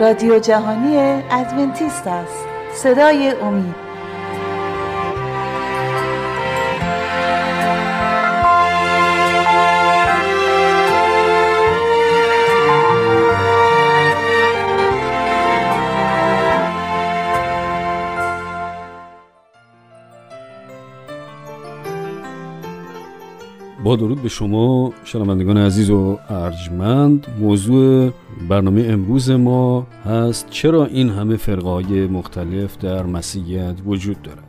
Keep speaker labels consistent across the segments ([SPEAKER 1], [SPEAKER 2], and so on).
[SPEAKER 1] رادیو جهانی ادونتیست است. صدای امید.
[SPEAKER 2] با درود به شما شنوندگان عزیز و ارجمند موضوع برنامه امروز ما هست چرا این همه فرقای مختلف در مسیحیت وجود دارد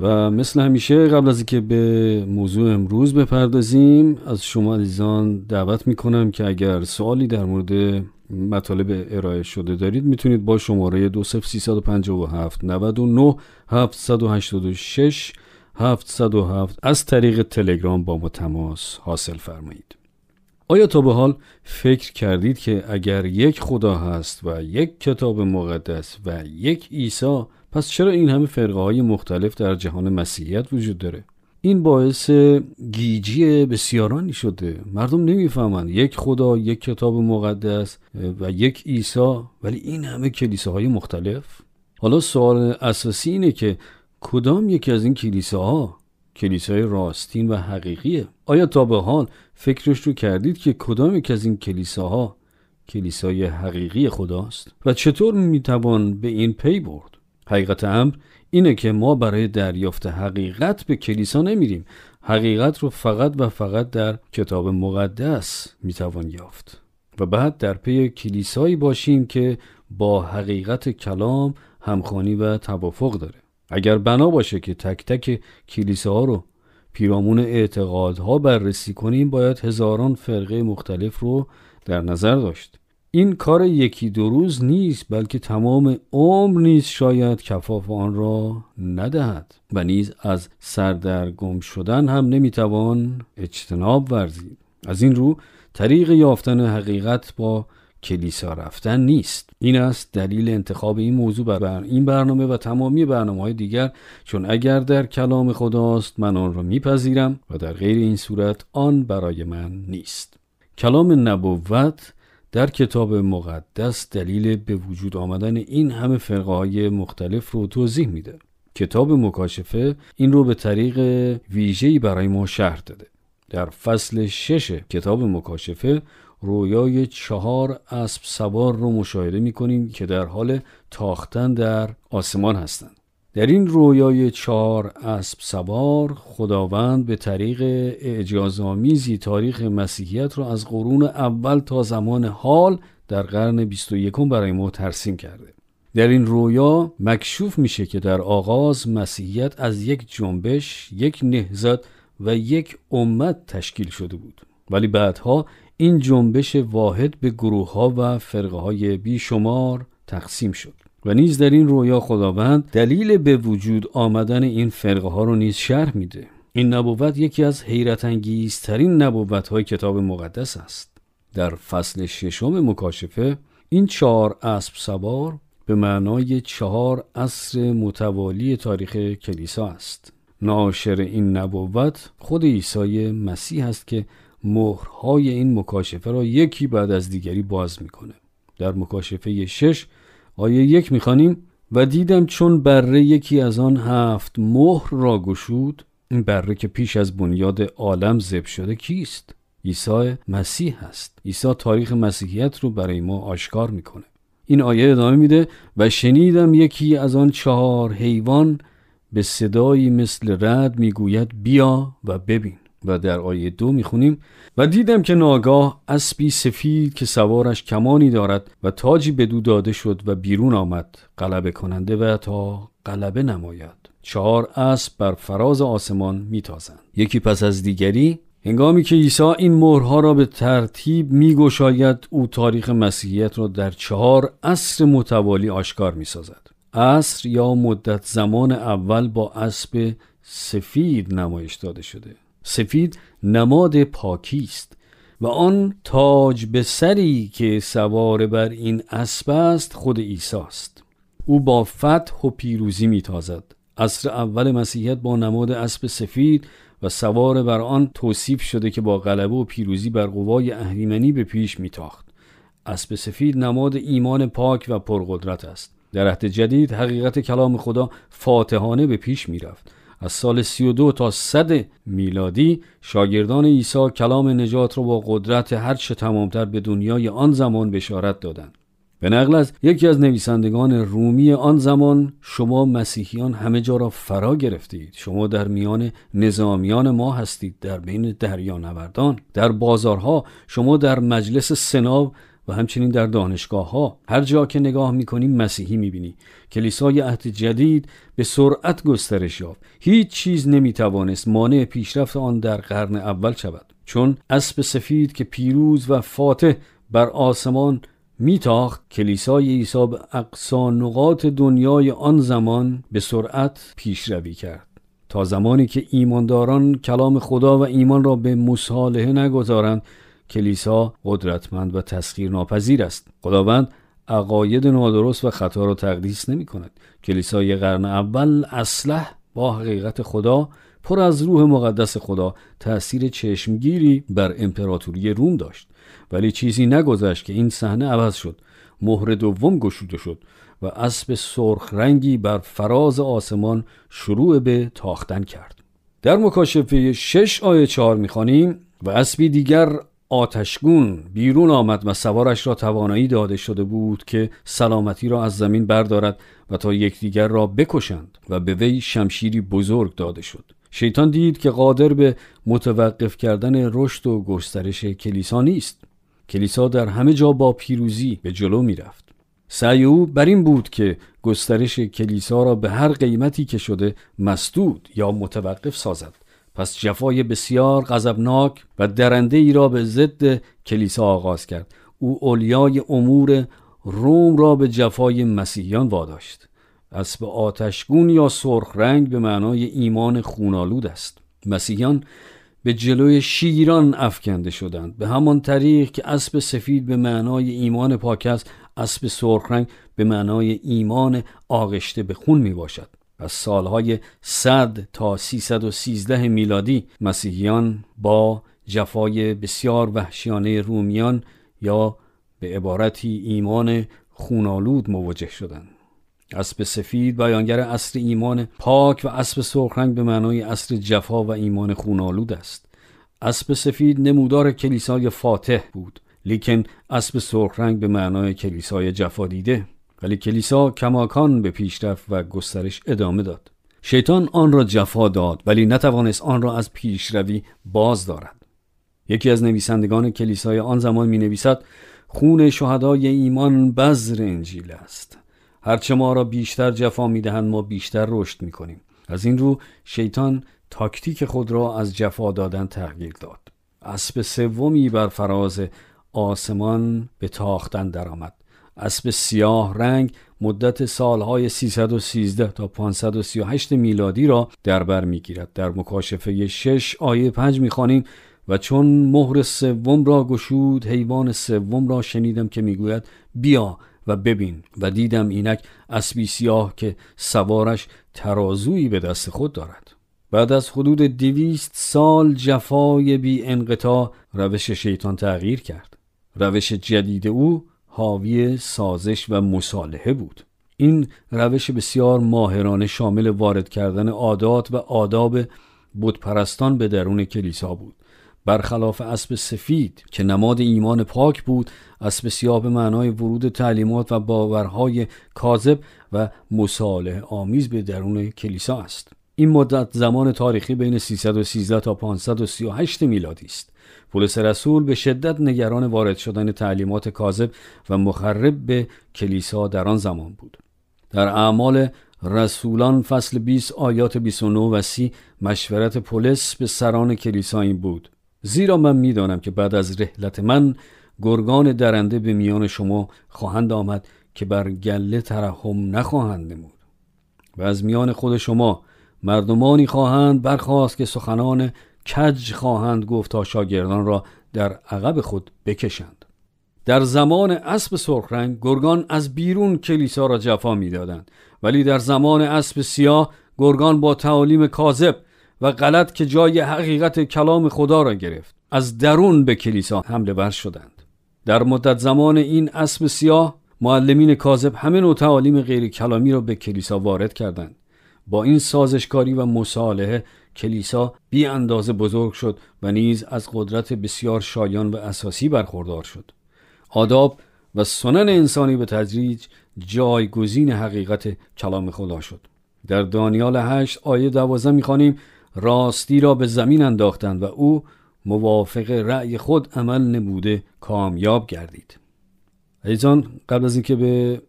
[SPEAKER 2] و مثل همیشه قبل از اینکه به موضوع امروز بپردازیم از شما عزیزان دعوت می‌کنم که اگر سوالی در مورد مطالب ارائه شده دارید می‌تونید با شماره 20357 99 786 707 از طریق تلگرام با ما تماس حاصل فرمایید. آیا تا به حال فکر کردید که اگر یک خدا هست و یک کتاب مقدس و یک عیسی پس چرا این همه فرقه های مختلف در جهان مسیحیت وجود داره؟ این باعث گیجی بسیارانی شده مردم نمی‌فهمند یک خدا یک کتاب مقدس و یک عیسی ولی این همه کلیساهای مختلف حالا سوال اساسی اینه که کدام یکی از این کلیساها کلیسای راستین و حقیقیه. آیا تا به حال فکرش رو کردید که کدام یک از این کلیساها کلیسای حقیقی خداست؟ و چطور می‌توان به این پی برد؟ حقیقت امر اینه که ما برای دریافت حقیقت به کلیسا نمیریم. حقیقت رو فقط و فقط در کتاب مقدس می‌توان یافت. و بعد در پی کلیسایی باشیم که با حقیقت کلام همخوانی و توافق داره. اگر بنا باشه که تک تک کلیسه ها رو پیرامون اعتقادها بررسی کنیم باید هزاران فرقه مختلف رو در نظر داشت. این کار یکی دو روز نیست بلکه تمام عمر نیز شاید کفاف آن را ندهد و نیز از سردرگم شدن هم نمی‌توان اجتناب ورزید. از این رو طریق یافتن حقیقت با کلیسا رفتن نیست. این است دلیل انتخاب این موضوع بر این برنامه و تمامی برنامه های دیگر. چون اگر در کلام خداست من آن را میپذیرم و در غیر این صورت آن برای من نیست. کلام نبوت در کتاب مقدس دلیل به وجود آمدن این همه فرقه های مختلف رو توضیح میده. کتاب مکاشفه این رو به طریق ویژه‌ای برای ما شرح داده. در فصل شش کتاب مکاشفه رویای چهار اسب سوار رو مشاهده می کنیم که در حال تاختن در آسمان هستند. در این رویای چهار اسب سوار خداوند به طریق اعجازآمیزی تاریخ مسیحیت را از قرون اول تا زمان حال در قرن 21 برای ما ترسیم کرده. در این رویا مکشوف میشه که در آغاز مسیحیت از یک جنبش، یک نهزت و یک امت تشکیل شده بود. ولی بعدها این جنبش واحد به گروه ها و فرقه های بیشمار تقسیم شد و نیز در این رویا خداوند دلیل به وجود آمدن این فرقه ها رو نیز شرح میده. این نبوت یکی از حیرت انگیزترین نبوت های کتاب مقدس است. در فصل ششم مکاشفه این چهار اسب سوار به معنای چهار عصر متوالی تاریخ کلیسا است. ناشر این نبوت خود عیسی مسیح است که مهرهای این مکاشفه را یکی بعد از دیگری باز می‌کنه. در مکاشفه شش آیه یک می‌خوانیم. و دیدم چون بره یکی از آن هفت مهر را گشود. این بره که پیش از بنیاد عالم زب شده کیست؟ عیسی مسیح است عیسی تاریخ مسیحیت رو برای ما آشکار می‌کنه. این آیه ادامه میده و شنیدم یکی از آن چهار حیوان به صدایی مثل رد می‌گوید بیا و ببین. و در آیه دو می‌خونیم و دیدم که ناگاه اسبی سفید که سوارش کمانی دارد و تاجی بدو داده شد و بیرون آمد غلبه کننده و تا غلبه نماید. چهار اسب بر فراز آسمان میتازند. یکی پس از دیگری هنگامی که عیسی این مهرها را به ترتیب میگشاید او تاریخ مسیحیت را در چهار عصر متوالی آشکار می‌سازد. عصر یا مدت زمان اول با اسب سفید نمایش داده شده. سفید نماد پاکی است و آن تاج به سری که سوار بر این اسب است خود عیسی او با فتح و پیروزی میتازد. عصر اول مسیحیت با نماد اسب سفید و سوار بر آن توصیف شده که با غلبه و پیروزی بر قوای اهریمنی به پیش میتاخت. اسب سفید نماد ایمان پاک و پرقدرت است. در عهد جدید حقیقت کلام خدا فاتحانه به پیش می رفت از سال 32 تا 100 میلادی شاگردان عیسی کلام نجات را با قدرت هرچه تمامتر به دنیای آن زمان بشارت دادند. به نقل از یکی از نویسندگان رومی آن زمان شما مسیحیان همه جا را فرا گرفتید. شما در میان نظامیان ما هستید. در بین دریانوردان در بازارها شما در مجلس سناب و همچنین در دانشگاه ها هر جا که نگاه می‌کنی مسیحی می‌بینی. کلیسای عهد جدید به سرعت گسترش یافت. هیچ چیز نمی‌توانست مانع پیشرفت آن در قرن اول شود. چون اسب سفید که پیروز و فاتح بر آسمان میتاخت کلیسای عیسی به اقصا نقاط دنیای آن زمان به سرعت پیشروی کرد. تا زمانی که ایمانداران کلام خدا و ایمان را به مصالحه نگذارند کلیسا قدرتمند و تسخیر ناپذیر است. خداوند عقاید نادرست و خطا را تقدیس نمی کند کلیسای قرن اول اسلح با حقیقت خدا پر از روح مقدس خدا تأثیر چشمگیری بر امپراتوری روم داشت. ولی چیزی نگذشت که این صحنه عوض شد. مهر دوم گشوده شد و اسب سرخ رنگی بر فراز آسمان شروع به تاختن کرد. در مکاشفه شش آیه چهار می‌خوانیم و اسبی دیگر آتشگون بیرون آمد و سوارش را توانایی داده شده بود که سلامتی را از زمین بردارد و تا یکدیگر را بکشند و به وی شمشیری بزرگ داده شد. شیطان دید که قادر به متوقف کردن رشد و گسترش کلیسا نیست. کلیسا در همه جا با پیروزی به جلو می رفت سعی او بر این بود که گسترش کلیسا را به هر قیمتی که شده مسدود یا متوقف سازد. پس جفای بسیار غضبناک و درنده ای را به ضد کلیسا آغاز کرد. او اولیای امور روم را به جفای مسیحیان واداشت. اسب آتشگون یا سرخ رنگ به معنای ایمان خونالود است. مسیحیان به جلوی شیران افکنده شدند. به همان طریق که اسب سفید به معنای ایمان پاک است اسب سرخ رنگ به معنای ایمان آغشته به خون می باشد از سالهای 100 تا 313 میلادی مسیحیان با جفای بسیار وحشیانه رومیان یا به عبارتی ایمان خونالود مواجه شدند. اسب سفید بیانگر اصر ایمان پاک و اسب سرخرنگ به معنای اصر جفا و ایمان خونالود است. اسب سفید نمودار کلیسای فاتح بود لیکن اسب سرخرنگ به معنای کلیسای جفا دیده. ولی کلیسا کماکان به پیشرفت و گسترش ادامه داد. شیطان آن را جفا داد ولی نتوانست آن را از پیشروی باز دارد. یکی از نویسندگان کلیسای آن زمان می نویسد خون شهدای ایمان بذر انجیل است. هرچه ما را بیشتر جفا می‌دهند ما بیشتر رشد می کنیم از این رو شیطان تاکتیک خود را از جفا دادن تغییر داد. اسب سومی بر فراز آسمان به تاختن درآمد. اسب سیاه رنگ مدت سالهای 313 تا 538 میلادی را در بر می‌گیرد. در مکاشفه 6 آیه 5 می‌خوانیم و چون مهر سوم را گشود حیوان سوم را شنیدم که می‌گوید بیا و ببین. و دیدم اینک اسبی سیاه که سوارش ترازویی به دست خود دارد. بعد از حدود دویست سال جفای بی انقطاع روش شیطان تغییر کرد. روش جدید او حاوی سازش و مصالحه بود. این روش بسیار ماهرانه شامل وارد کردن عادات و آداب بودپرستان به درون کلیسا بود. برخلاف اسب سفید که نماد ایمان پاک بود اسب سیاه به معنای ورود تعلیمات و باورهای کاذب و مصالح آمیز به درون کلیسا است. این مدت زمان تاریخی بین 313 تا 538 میلادی است. پولس رسول به شدت نگران وارد شدن تعلیمات کاذب و مخرب به کلیسا در آن زمان بود. در اعمال رسولان فصل 20 آیات 29 و 30 مشورت پولس به سران کلیسا این بود. زیرا من می‌دانم که بعد از رحلت من گرگان درنده به میان شما خواهند آمد که بر گله ترحم نخواهند نمود. و از میان خود شما مردمانی خواهند برخواست که سخنان کج خواهند گفت تا شاگردان را در عقب خود بکشند. در زمان اسب سرخرنگ گرگان از بیرون کلیسا را جفا می‌دادند. ولی در زمان اسب سیاه گرگان با تعالیم کاذب و غلط که جای حقیقت کلام خدا را گرفت از درون به کلیسا حمله ور شدند. در مدت زمان این اسب سیاه معلمین کاذب همه نوع تعالیم غیر کلامی را به کلیسا وارد کردند. با این سازشکاری و مصالحه کلیسا بی اندازه بزرگ شد و نیز از قدرت بسیار شایان و اساسی برخوردار شد. آداب و سنن انسانی به تدریج جایگزین حقیقت کلام خدا شد. در دانیال هشت آیه دوازه می‌خوانیم راستی را به زمین انداختند و او موافق رأی خود عمل نموده کامیاب گردید. ایزان قبل از اینکه به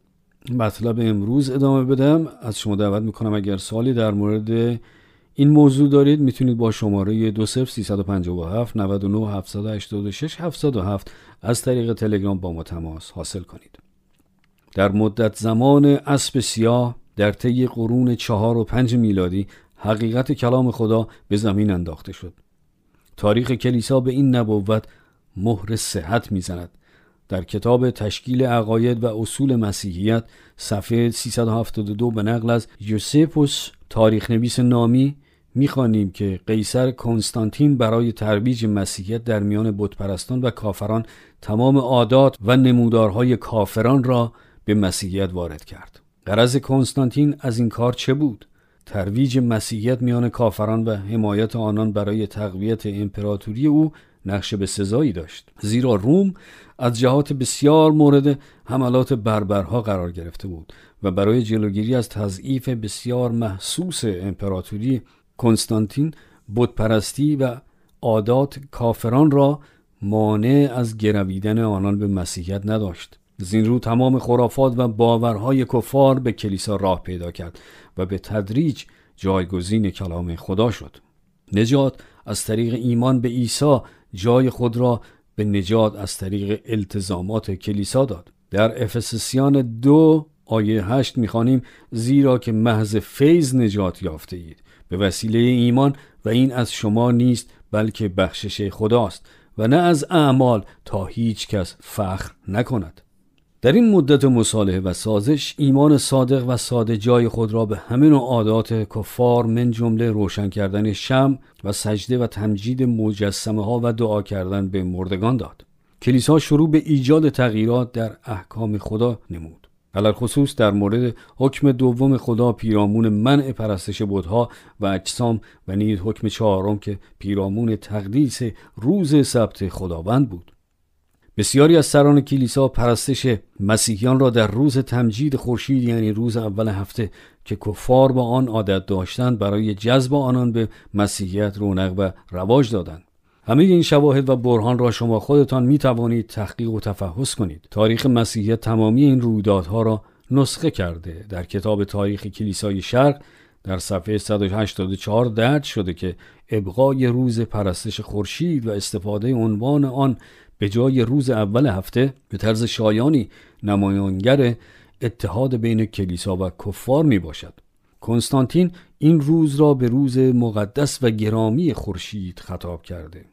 [SPEAKER 2] مطلب امروز ادامه بدم از شما دعوت می‌کنم اگر سالی در مورد این موضوع دارید می‌تونید با شماره 20357 99 786 707 از طریق تلگرام با ما تماس حاصل کنید. در مدت زمان اسب سیاه در طی قرون چهار و پنج میلادی حقیقت کلام خدا به زمین انداخته شد. تاریخ کلیسا به این نبوت مهر صحت می‌زند. در کتاب تشکیل عقاید و اصول مسیحیت صفحه 372 به نقل از یوسپوس تاریخ نویس نامی می‌خوانیم که قیصر کنستانتین برای ترویج مسیحیت در میان بتپرستان و کافران تمام عادات و نمودارهای کافران را به مسیحیت وارد کرد. غرض کنستانتین از این کار چه بود؟ ترویج مسیحیت میان کافران و حمایت آنان برای تقویت امپراتوری او نقش به سزایی داشت. زیرا روم از جهات بسیار مورد حملات بربرها قرار گرفته بود و برای جلوگیری از تضعیف بسیار محسوس امپراتوری کنستانتین بتپرستی و عادات کافران را مانع از گرویدن آنان به مسیحیت نداشت. زین رو تمام خرافات و باورهای کفار به کلیسا راه پیدا کرد و به تدریج جایگزین کلام خدا شد. نجات از طریق ایمان به عیسی جای خود را به نجات از طریق التزامات کلیسا داد. در افسسیان دو آیه هشت می‌خوانیم زیرا که محض فیض نجات یافته اید. به وسیله ایمان و این از شما نیست بلکه بخشش خداست و نه از اعمال تا هیچ کس فخر نکند. در این مدت مصالحه و سازش ایمان صادق و ساده جای خود را به همه نوع عادات کفار من جمله روشن کردن شم و سجده و تمجید مجسمه ها و دعا کردن به مردگان داد. کلیسا شروع به ایجاد تغییرات در احکام خدا نمود. علال خصوص در مورد حکم دوم خدا پیرامون منع پرستش بودها و اجسام و نیز حکم چهارم که پیرامون تقدیس روز سبت خداوند بود. بسیاری از سران کلیسا پرستش مسیحیان را در روز تمجید خورشید یعنی روز اول هفته که کفار با آن عادت داشتند برای جذب آنان به مسیحیت رونق و رواج دادند. همه این شواهد و برهان را شما خودتان می توانید تحقیق و تفحص کنید. تاریخ مسیحیت تمامی این رویدادها را نسخه کرده. در کتاب تاریخ کلیسای شرق در صفحه 184 درد شده که ابقای روز پرستش خورشید و استفاده عنوان آن به جای روز اول هفته به طرز شایانی نمایانگر اتحاد بین کلیسا و کفار می باشد. کنستانتین این روز را به روز مقدس و گرامی خورشید خطاب کرده.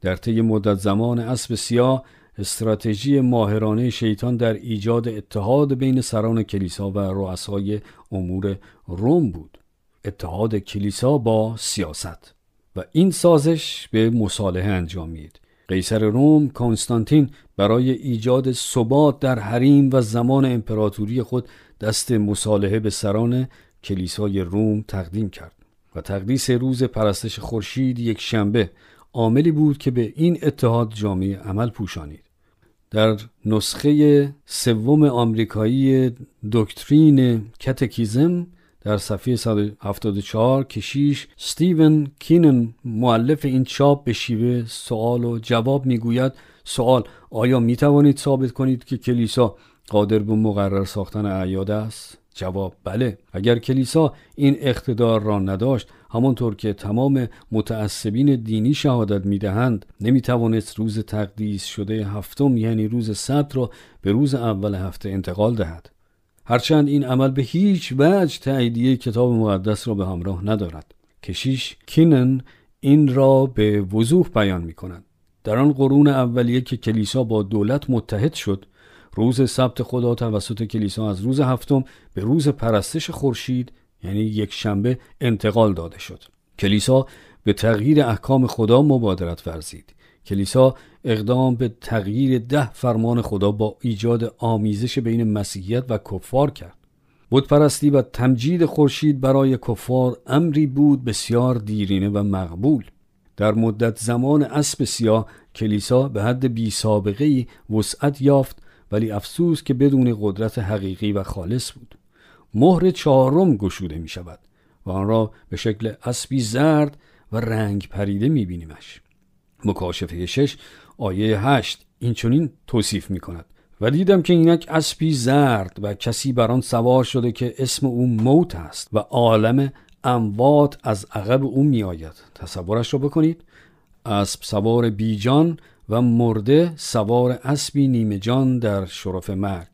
[SPEAKER 2] در طی مدت زمان اسب سیاه استراتژی ماهرانه شیطان در ایجاد اتحاد بین سران کلیسا و رؤسای امور روم بود. اتحاد کلیسا با سیاست و این سازش به مصالحه انجامید قیصر روم کنستانتین برای ایجاد ثبات در حریم و زمان امپراتوری خود دست مصالحه به سران کلیسای روم تقدیم کرد و تقدیس روز پرستش خورشید یک شنبه عاملی بود که به این اتحاد جامعه عمل پوشانید. در نسخه سوم آمریکایی دکترین کتکیزم در صفحه 174 کشیش ستیون کینن معلف این چاپ به شیوه سوال و جواب می‌گوید سوال آیا می توانید ثابت کنید که کلیسا قادر به مقرر ساختن اعیاد است؟ جواب بله. اگر کلیسا این اقتدار را نداشت همانطور که تمام متعصبین دینی شهادت می‌دهند نمی‌توانست روز تقدیس شده هفتم یعنی روز سبت را به روز اول هفته انتقال دهد. هرچند این عمل به هیچ وجه تاییدیه کتاب مقدس را به همراه ندارد. کشیش کینن این را به وضوح بیان می کند در آن قرون اولیه که کلیسا با دولت متحد شد روز سبت خدا توسط کلیسا از روز هفتم به روز پرستش خورشید یعنی یک شنبه انتقال داده شد. کلیسا به تغییر احکام خدا مبادرت ورزید. کلیسا اقدام به تغییر ده فرمان خدا با ایجاد آمیزش بین مسیحیت و کفار کرد. بتپرستی و تمجید خورشید برای کفار امری بود بسیار دیرینه و مقبول. در مدت زمان اسب سیاه کلیسا به حد بی سابقه ای وسعت یافت ولی افسوس که بدون قدرت حقیقی و خالص بود. مهر چهارم گشوده می شود و آن را به شکل اسبی زرد و رنگ پریده می بینیمش. مکاشفه شش آیه هشت این چونین توصیف می کند و دیدم که اینک اسبی زرد و کسی بر آن سوار شده که اسم او موت است و عالم اموات از عقب او می آید تصورش را بکنید. اسب سوار بیجان و مرده سوار اسبی نیمه جان در شرف مرگ.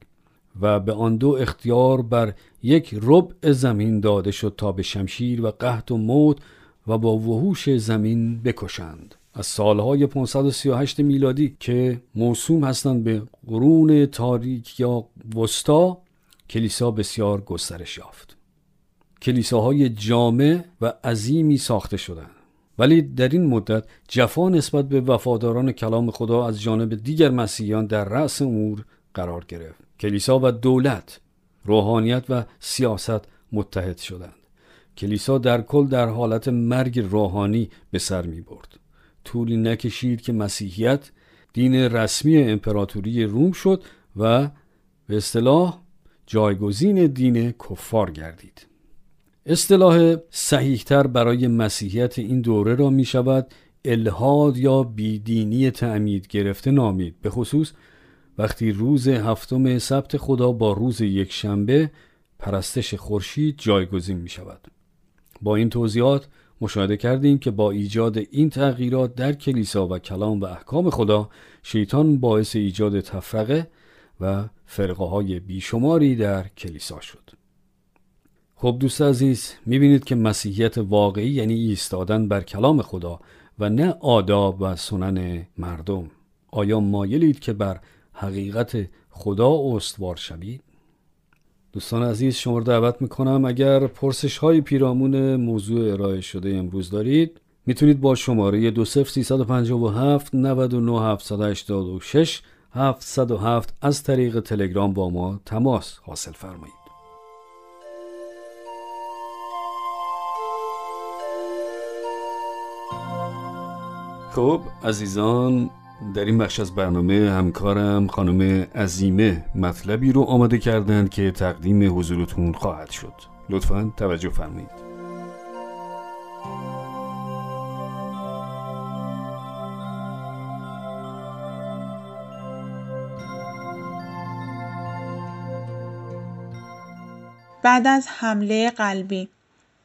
[SPEAKER 2] و به آن دو اختیار بر یک ربع زمین داده شد تا به شمشیر و قحط و موت و با وحوش زمین بکشند. از سالهای 538 میلادی که موسوم هستند به قرون تاریک یا وسطا کلیسا بسیار گسترش یافت. کلیساهای جامع و عظیمی ساخته شدند. ولی در این مدت جفا نسبت به وفاداران کلام خدا از جانب دیگر مسیحیان در رأس امور قرار گرفت. کلیسا و دولت روحانیت و سیاست متحد شدند. کلیسا در کل در حالت مرگ روحانی به سر می برد طولی نکشید که مسیحیت دین رسمی امپراتوری روم شد و به اصطلاح جایگزین دین کفار گردید. اصطلاح صحیحتر برای مسیحیت این دوره را می شود الهاد یا بیدینی تعمید گرفته نامید. به خصوص وقتی روز هفتم سبت خدا با روز یک شنبه پرستش خورشید جایگزین می شود. با این توضیحات مشاهده کردیم که با ایجاد این تغییرات در کلیسا و کلام و احکام خدا شیطان باعث ایجاد تفرقه و فرقه های بیشماری در کلیسا شد خب دوست عزیز می‌بینید که مسیحیت واقعی یعنی ایستادن بر کلام خدا و نه آداب و سنن مردم آیا مایلید که بر حقیقت خدا استوار شوید؟ دوستان عزیز شما رو دعوت می‌کنم. اگر پرسش های پیرامون موضوع ارائه شده امروز دارید می‌تونید با شماره 20357 99786 707 از طریق تلگرام با ما تماس حاصل فرمایید. خب عزیزان در این بخش از برنامه همکارم خانم عزیمه مطلبی رو آماده کردند که تقدیم حضورتون خواهد شد. لطفا توجه فرمایید.
[SPEAKER 3] بعد از حمله قلبی.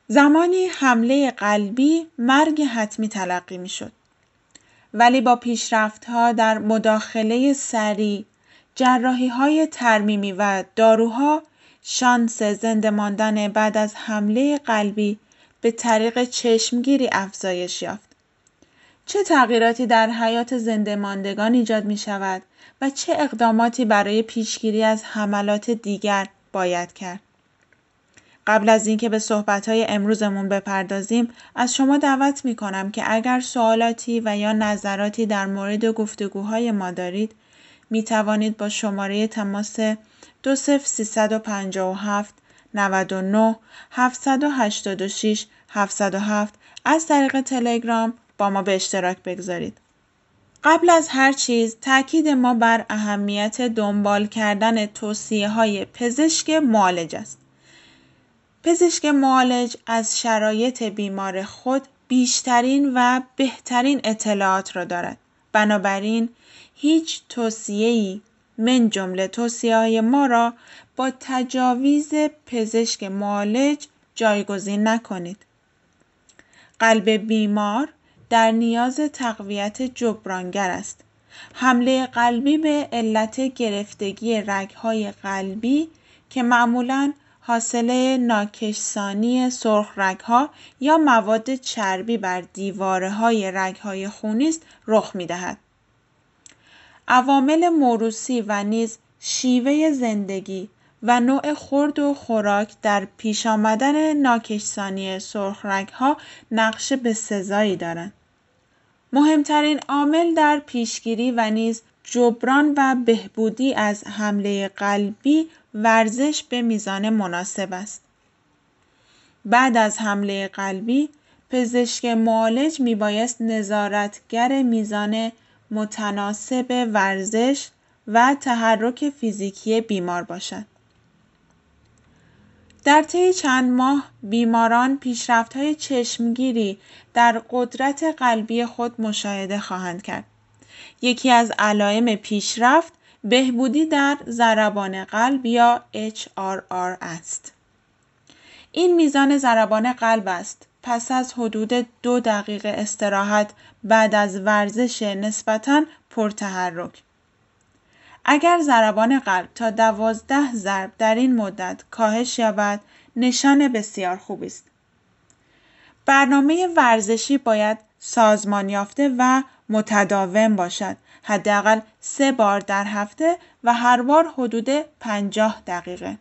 [SPEAKER 3] زمانی حمله قلبی مرگ حتمی تلقی می. ولی با پیشرفت‌ها در مداخله سریع، های ترمیمی و داروها شانس زنده ماندن بعد از حمله قلبی به طریق چشمگیری افزایش یافت. چه تغییراتی در حیات زنده ماندگان ایجاد می شود و چه اقداماتی برای پیشگیری از حملات دیگر باید کرد؟ قبل از اینکه به صحبت‌های امروزمون بپردازیم از شما دعوت می‌کنم که اگر سوالاتی و یا نظراتی در مورد گفتگوهای ما دارید می توانید با شماره تماس 20357 99 786 707 از طریق تلگرام با ما به اشتراک بگذارید. قبل از هر چیز تاکید ما بر اهمیت دنبال کردن توصیه های پزشک معالج است. پزشک معالج از شرایط بیمار خود بیشترین و بهترین اطلاعات را دارد. بنابراین هیچ توصیه‌ای من جمله های ما را با تجاویز پزشک معالج جایگزین نکنید. قلب بیمار در نیاز تقویت جبرانگر است. حمله قلبی به علت گرفتگی رگهای قلبی که معمولاً حاصل ناکشسانی ها یا مواد چربی بر های رگهای خونی است رخ می‌دهد. عوامل موروسی و نیز شیوه زندگی و نوع خورد و خوراک در پیش آمدن ناکشسانی ها نقش بسزایی دارند. مهمترین عامل در پیشگیری و نیز جبران و بهبودی از حمله قلبی ورزش به میزان مناسب است. بعد از حمله قلبی پزشک معالج میبایست نظارتگر میزان متناسب ورزش و تحرک فیزیکی بیمار باشد. در طی چند ماه بیماران های چشمگیری در قدرت قلبی خود مشاهده خواهند کرد. یکی از علائم پیشرفت بهبودی در ضربان قلب یا HRR است. این میزان ضربان قلب است. پس از حدود دو دقیقه استراحت بعد از ورزش نسبتاً پرتحرک. اگر ضربان قلب تا دوازده ضرب در این مدت کاهش یابد نشان بسیار خوبی است. برنامه ورزشی باید سازمان یافته و متداوم باشد. حداقل سه بار در هفته و هر بار حدود 50 دقیقه.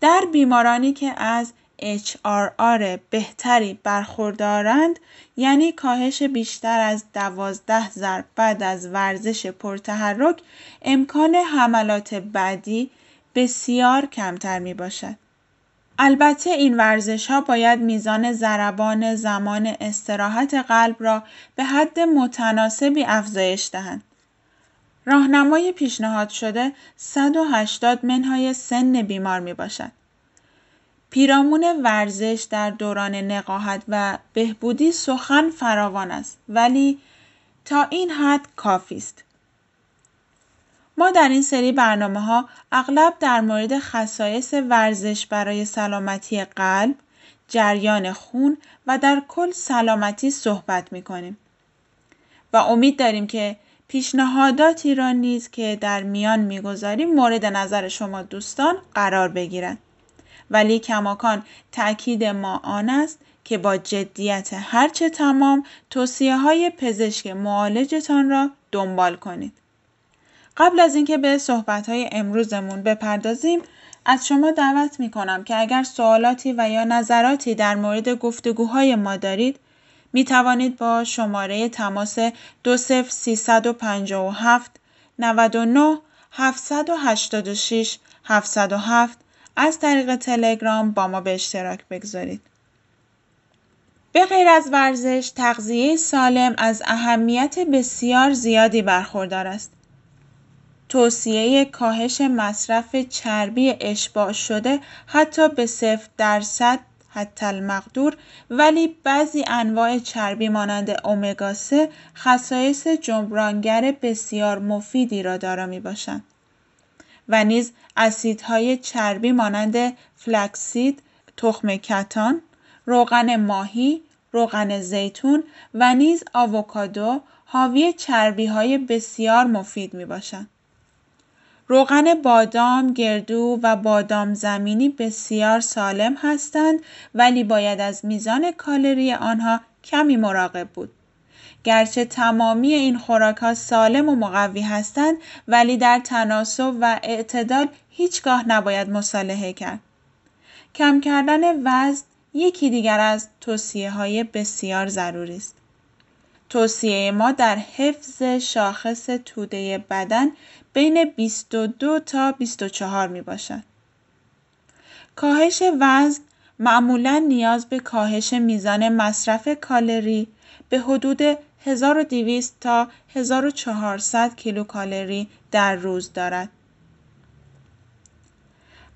[SPEAKER 3] در بیمارانی که از HRR بهتری برخوردارند یعنی کاهش بیشتر از دوازده ضرب بعد از ورزش پرتحرک امکان حملات بعدی بسیار کمتر می باشد. البته این ورزش ها باید میزان ضربان زمان استراحت قلب را به حد متناسبی افزایش دهند. راهنمای پیشنهاد شده 180 منهای سن بیمار می باشد. پیرامون ورزش در دوران نقاهت و بهبودی سخن فراوان است ولی تا این حد کافی است. ما در این سری برنامه ها اغلب در مورد خصایص ورزش برای سلامتی قلب، جریان خون و در کل سلامتی صحبت می کنیم. و امید داریم که پیشنهاداتی را نیز که در میان می‌گذاریم مورد نظر شما دوستان قرار بگیرد. ولی کماکان تأکید ما آن است که با جدیت هرچه تمام توصیه های پزشک معالجتان را دنبال کنید. قبل از اینکه به صحبت های امروزمون بپردازیم از شما دعوت می کنم که اگر سوالاتی و یا نظراتی در مورد گفتگوهای ما دارید می توانید با شماره تماس 20357 99 786 707 از طریق تلگرام با ما به اشتراک بگذارید. به غیر از ورزش، تغذیه سالم از اهمیت بسیار زیادی برخوردار است. توصیه کاهش مصرف چربی اشباع شده حتی به صفر درصد حتی المقدور ولی بعضی انواع چربی مانند اومگا 3 خصایص جبرانگر بسیار مفیدی را دارا می باشند. و نیز اسیدهای چربی مانند فلکسید، تخم کتان، روغن ماهی، روغن زیتون و نیز آووکادو حاوی چربی های بسیار مفید می باشند. روغن بادام، گردو و بادام زمینی بسیار سالم هستند ولی باید از میزان کالری آنها کمی مراقب بود. گرچه تمامی این خوراک ها سالم و مقوی هستند ولی در تناسب و اعتدال هیچگاه نباید مصالحه کرد. کم کردن وزن یکی دیگر از توصیه های بسیار ضروری است. توصیه ما در حفظ شاخص توده بدن بین 22 تا 24 می باشد. کاهش وزن معمولا نیاز به کاهش میزان مصرف کالری به حدود 1200 تا 1400 کیلوکالری در روز دارد.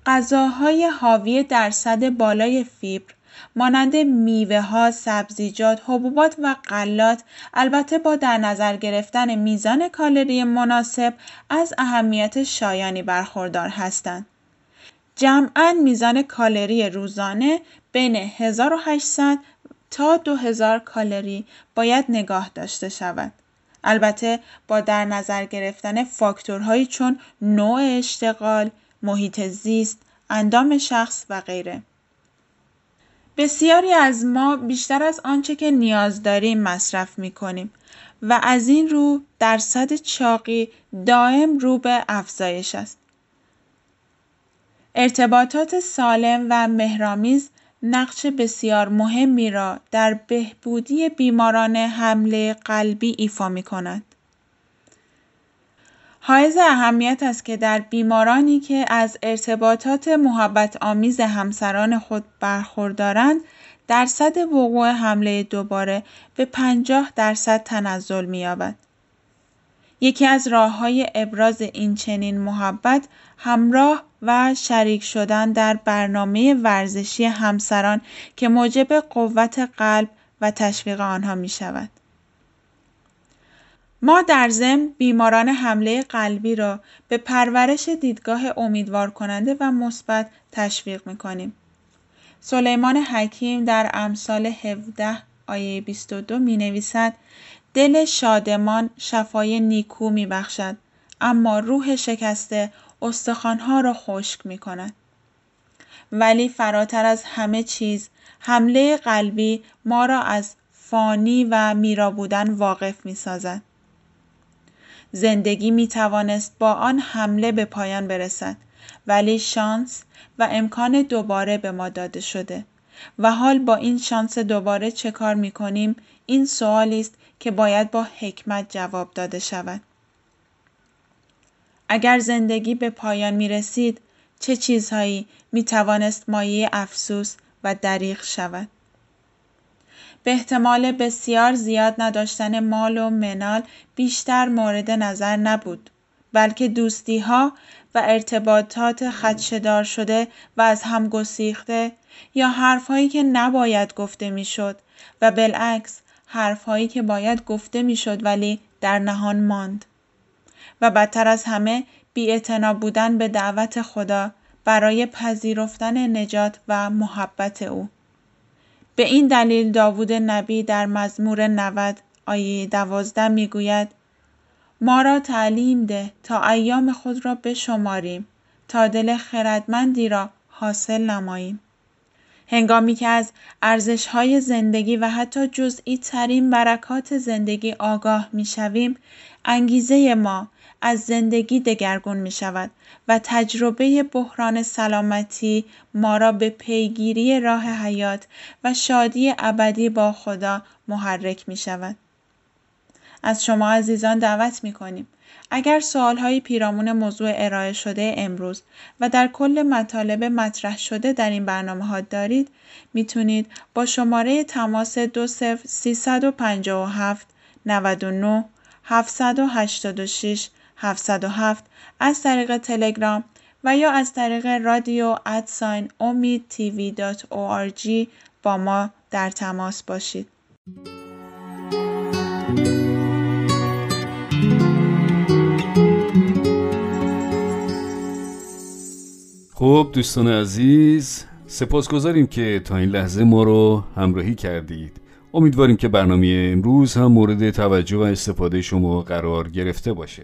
[SPEAKER 3] غذاهای حاوی درصد بالای فیبر مانند میوه ها، سبزیجات، حبوبات و غلات البته با در نظر گرفتن میزان کالری مناسب از اهمیت شایانی برخوردار هستند. جمعا میزان کالری روزانه بین 1800 تا 2000 کالری باید نگاه داشته شود. البته با در نظر گرفتن فاکتورهایی چون نوع اشتغال، محیط زیست، اندام شخص و غیره. بسیاری از ما بیشتر از آنچه که نیاز داریم مصرف می کنیم و از این رو درصد چاقی دائم رو به افزایش است. ارتباطات سالم و مهرامیز نقش بسیار مهمی را در بهبودی بیماران حمله قلبی ایفا می کند. حائز اهمیت است که در بیمارانی که از ارتباطات محبت آمیز همسران خود برخوردارند درصد وقوع حمله دوباره به 50 درصد تنزل می‌یابد. یکی از راه های ابراز این چنین محبت همراه و شریک شدن در برنامه ورزشی همسران که موجب قوت قلب و تشویق آنها می شود. ما در ضمن بیماران حمله قلبی را به پرورش دیدگاه امیدوار کننده و مثبت تشویق می کنیم. سلیمان حکیم در امثال 17 آیه 22 می نویسد دل شادمان شفای نیکو می بخشد اما روح شکسته استخوانها را خشک می کند. ولی فراتر از همه چیز حمله قلبی ما را از فانی و میرا بودن واقف می سازد. زندگی می توانست با آن حمله به پایان برسد ولی شانس و امکان دوباره به ما داده شده و حال با این شانس دوباره چه کار می کنیم این سوالی است که باید با حکمت جواب داده شود. اگر زندگی به پایان می رسید چه چیزهایی می توانست مایه افسوس و دریغ شود؟ به احتمال بسیار زیاد نداشتن مال و منال بیشتر مورد نظر نبود بلکه دوستی ها و ارتباطات خدشدار شده و از هم گسیخته یا حرفهایی که نباید گفته می‌شد و بالعکس حرفهایی که باید گفته می‌شد ولی در نهان ماند. و بدتر از همه بی بودن به دعوت خدا برای پذیرفتن نجات و محبت او. به این دلیل داوود نبی در مزمور 90 آیه 12 می‌گوید ما را تعلیم ده تا ایام خود را بشماریم تا دل خردمندی را حاصل نماییم. هنگامی که از ارزش های زندگی و حتی جزئی ترین برکات زندگی آگاه می شویم، انگیزه ما از زندگی دگرگون می شود و تجربه بحران سلامتی ما را به پیگیری راه حیات و شادی ابدی با خدا محرک می شود. از شما عزیزان دعوت می کنیم. اگر های پیرامون موضوع ارائه شده امروز و در کل مطالب مطرح شده در این برنامه ها دارید می‌تونید با شماره تماس 20357 99 786 707 از طریق تلگرام و یا از طریق رادیو ادساین امید تیوی با ما در تماس باشید.
[SPEAKER 2] خب دوستان عزیز سپاسگزاریم که تا این لحظه ما رو همراهی کردید امیدواریم که برنامه امروز هم مورد توجه و استفاده شما قرار گرفته باشه